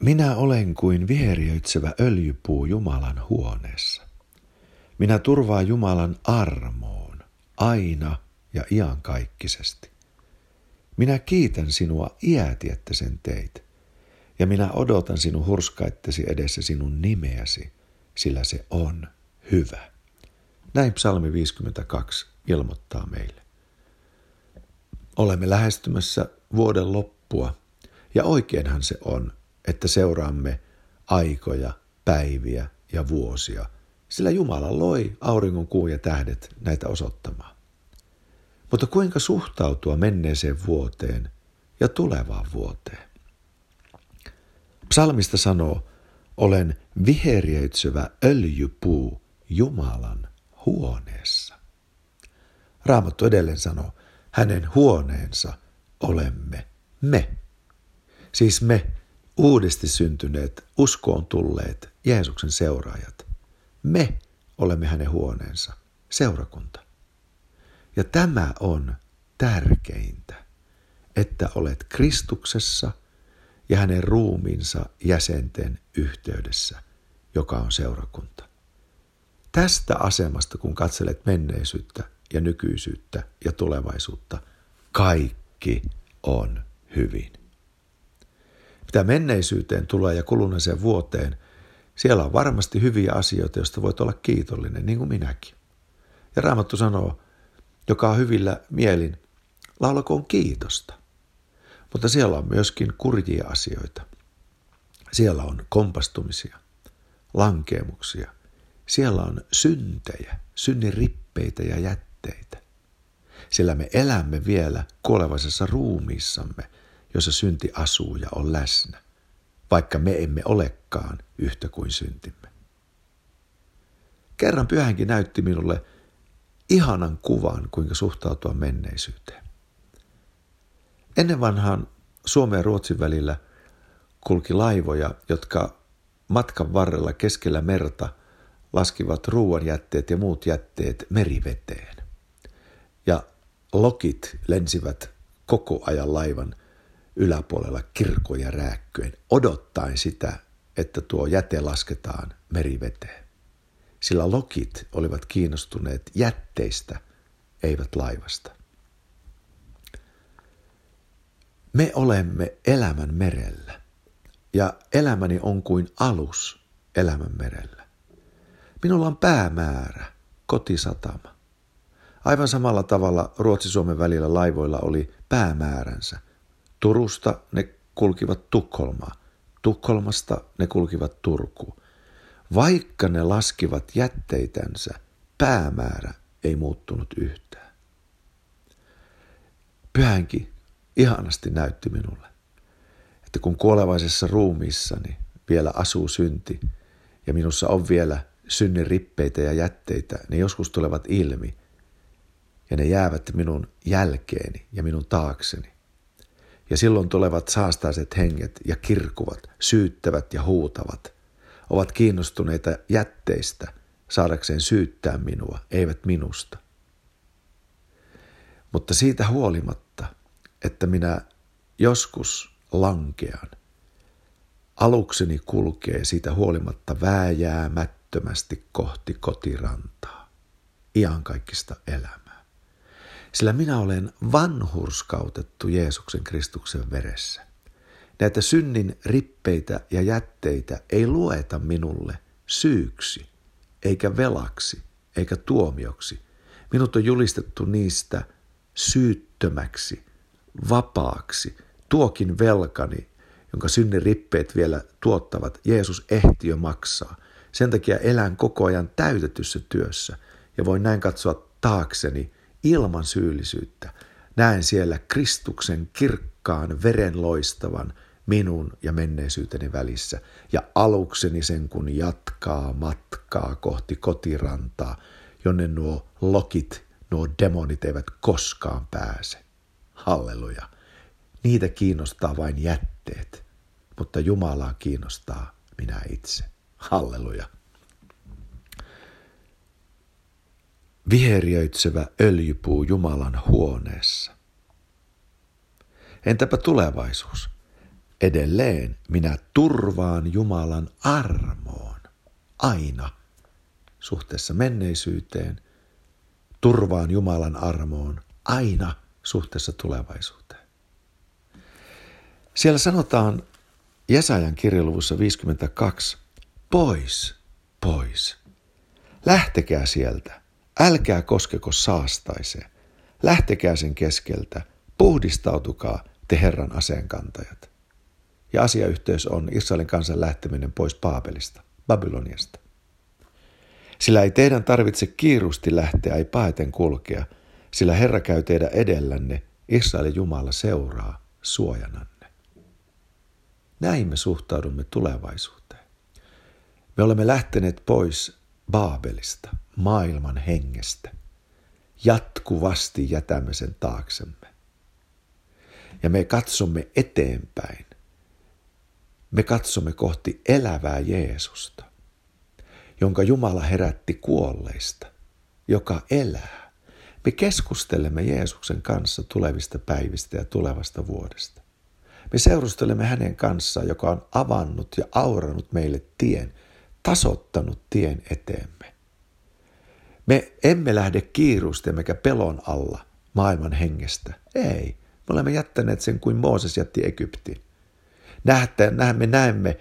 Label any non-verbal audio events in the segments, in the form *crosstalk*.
Minä olen kuin viheriöitsevä öljypuu Jumalan huoneessa. Minä turvaan Jumalan armoon, aina ja iankaikkisesti. Minä kiitän sinua iäti, että sen teit, ja minä odotan sinun hurskaittesi edessä sinun nimeäsi, sillä se on hyvä. Näin psalmi 52 ilmoittaa meille. Olemme lähestymässä vuoden loppua, ja oikeinhan se on, että seuraamme aikoja, päiviä ja vuosia, sillä Jumala loi auringon, kuun ja tähdet näitä osoittamaan. Mutta kuinka suhtautua menneeseen vuoteen ja tulevaan vuoteen? Psalmista sanoo, olen viheriöitsevä öljypuu Jumalan huoneessa. Raamattu edelleen sanoo, hänen huoneensa olemme me. Siis me, uudesti syntyneet, uskoon tulleet, Jeesuksen seuraajat. Me olemme hänen huoneensa, seurakunta. Ja tämä on tärkeintä, että olet Kristuksessa ja hänen ruumiinsa jäsenten yhteydessä, joka on seurakunta. Tästä asemasta, kun katselet menneisyyttä ja nykyisyyttä ja tulevaisuutta, kaikki on hyvin. Mitä menneisyyteen tulee ja kuluneeseen vuoteen, siellä on varmasti hyviä asioita, joista voit olla kiitollinen, niin kuin minäkin. Ja Raamattu sanoo, joka on hyvillä mielin, laulakoon kiitosta. Mutta siellä on myöskin kurjia asioita. Siellä on kompastumisia, lankeemuksia. Siellä on syntejä, synnin rippeitä ja jätteitä. Sillä me elämme vielä kuolevaisessa ruumiissamme, jossa synti asuu ja on läsnä, vaikka me emme olekaan yhtä kuin syntimme. Kerran pyhänkin näytti minulle ihanan kuvan, kuinka suhtautua menneisyyteen. Ennen vanhaan Suomen ja Ruotsin välillä kulki laivoja, jotka matkan varrella keskellä merta laskivat ruoanjätteet ja muut jätteet meriveteen. Ja lokit lensivät koko ajan laivan yläpuolella kirkoja rääkkyen, odottaen sitä, että tuo jäte lasketaan meriveteen. Sillä lokit olivat kiinnostuneet jätteistä, eivät laivasta. Me olemme elämän merellä ja elämäni on kuin alus elämän merellä. Minulla on päämäärä, kotisatama. Aivan samalla tavalla Ruotsi-Suomen välillä laivoilla oli päämääränsä. Turusta ne kulkivat Tukholmaan, Tukholmasta ne kulkivat Turkuun. Vaikka ne laskivat jätteitänsä, päämäärä ei muuttunut yhtään. Pyhänkin ihanasti näytti minulle, että kun kuolevaisessa ruumiissani vielä asuu synti ja minussa on vielä synnin rippeitä ja jätteitä, ne joskus tulevat ilmi ja ne jäävät minun jälkeeni ja minun taakseni. Ja silloin tulevat saastaiset henget ja kirkuvat, syyttävät ja huutavat, ovat kiinnostuneita jätteistä saadakseen syyttää minua, eivät minusta. Mutta siitä huolimatta – että minä joskus lankean. Alukseni kulkee siitä huolimatta vääjäämättömästi kohti kotirantaa, iankaikkista elämää. Sillä minä olen vanhurskautettu Jeesuksen Kristuksen veressä. Näitä synnin rippeitä ja jätteitä ei lueta minulle syyksi, eikä velaksi, eikä tuomioksi. Minut on julistettu niistä syyttömäksi – vapaaksi. Tuokin velkani, jonka synnin rippeet vielä tuottavat, Jeesus ehti jo maksaa. Sen takia elän koko ajan täytetyssä työssä ja voin näin katsoa taakseni ilman syyllisyyttä. Näen siellä Kristuksen kirkkaan veren loistavan minun ja menneisyyteni välissä ja alukseni sen kun jatkaa matkaa kohti kotirantaa, jonne nuo lokit, nuo demonit eivät koskaan pääse. Halleluja. Niitä kiinnostaa vain jätteet, mutta Jumalaa kiinnostaa minä itse. Halleluja. Viheriöitsevä öljypuu Jumalan huoneessa. Entäpä tulevaisuus? edelleen minä turvaan Jumalan armoon aina suhteessa menneisyyteen, turvaan Jumalan armoon aina suhteessa tulevaisuuteen. Siellä sanotaan Jesajan kirjaluvussa 52, pois, pois. Lähtekää sieltä, älkää koskeko saastaiseen. Lähtekää sen keskeltä, puhdistautukaa te Herran aseenkantajat. Ja asiayhteys on Israelin kansan lähteminen pois Paapelista, Babyloniasta. Sillä ei teidän tarvitse kiirusti lähteä, ei paeten kulkea, sillä Herra käy teidän edellänne, Israelin Jumala seuraa suojananne. Näin me suhtaudumme tulevaisuuteen. Me olemme lähteneet pois Baabelista, maailman hengestä. Jatkuvasti jätämme sen taaksemme. Ja me katsomme eteenpäin. Me katsomme kohti elävää Jeesusta, jonka Jumala herätti kuolleista, joka elää. Me keskustelemme Jeesuksen kanssa tulevista päivistä ja tulevasta vuodesta. Me seurustelemme hänen kanssaan, joka on avannut ja aurannut meille tien, tasottanut tien eteemme. Me emme lähde kiirusti emmekä pelon alla maailman hengestä. Ei, me olemme jättäneet sen kuin Mooses jätti Egyptiin. Nähtä, me näemme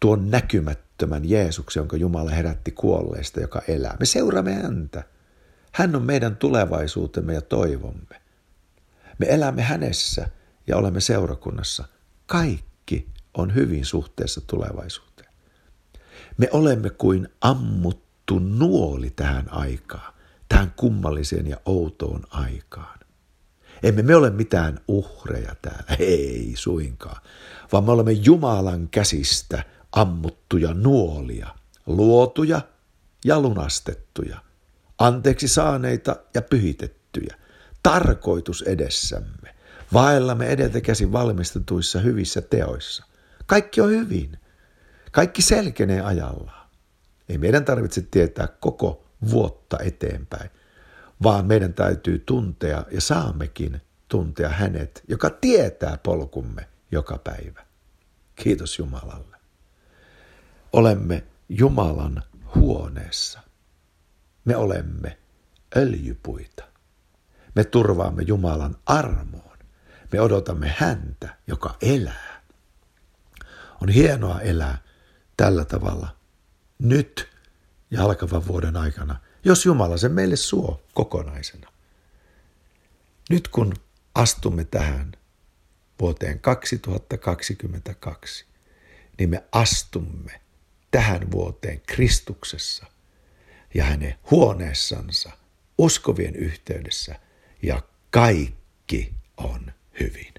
tuon näkymättömän Jeesuksen, jonka Jumala herätti kuolleista, joka elää. Me seuraamme häntä. Hän on meidän tulevaisuutemme ja toivomme. Me elämme hänessä ja olemme seurakunnassa. Kaikki on hyvin suhteessa tulevaisuuteen. Me olemme kuin ammuttu nuoli tähän aikaan, tähän kummalliseen ja outoon aikaan. Emme me ole mitään uhreja täällä, *laughs* ei suinkaan, vaan me olemme Jumalan käsistä ammuttuja nuolia, luotuja ja lunastettuja, anteeksi saaneita ja pyhitettyjä, tarkoitus edessämme, vaellamme edeltä käsin valmistetuissa hyvissä teoissa. Kaikki on hyvin, kaikki selkenee ajallaan. Ei meidän tarvitse tietää koko vuotta eteenpäin, vaan meidän täytyy tuntea ja saammekin tuntea hänet, joka tietää polkumme joka päivä. Kiitos Jumalalle. Olemme Jumalan huoneessa. Me olemme öljypuita. Me turvaamme Jumalan armoon. Me odotamme häntä, joka elää. On hienoa elää tällä tavalla nyt ja alkavan vuoden aikana – jos Jumala sen meille suo kokonaisena. Nyt kun astumme tähän vuoteen 2022, niin me astumme tähän vuoteen Kristuksessa ja hänen huoneessansa uskovien yhteydessä ja kaikki on hyvin.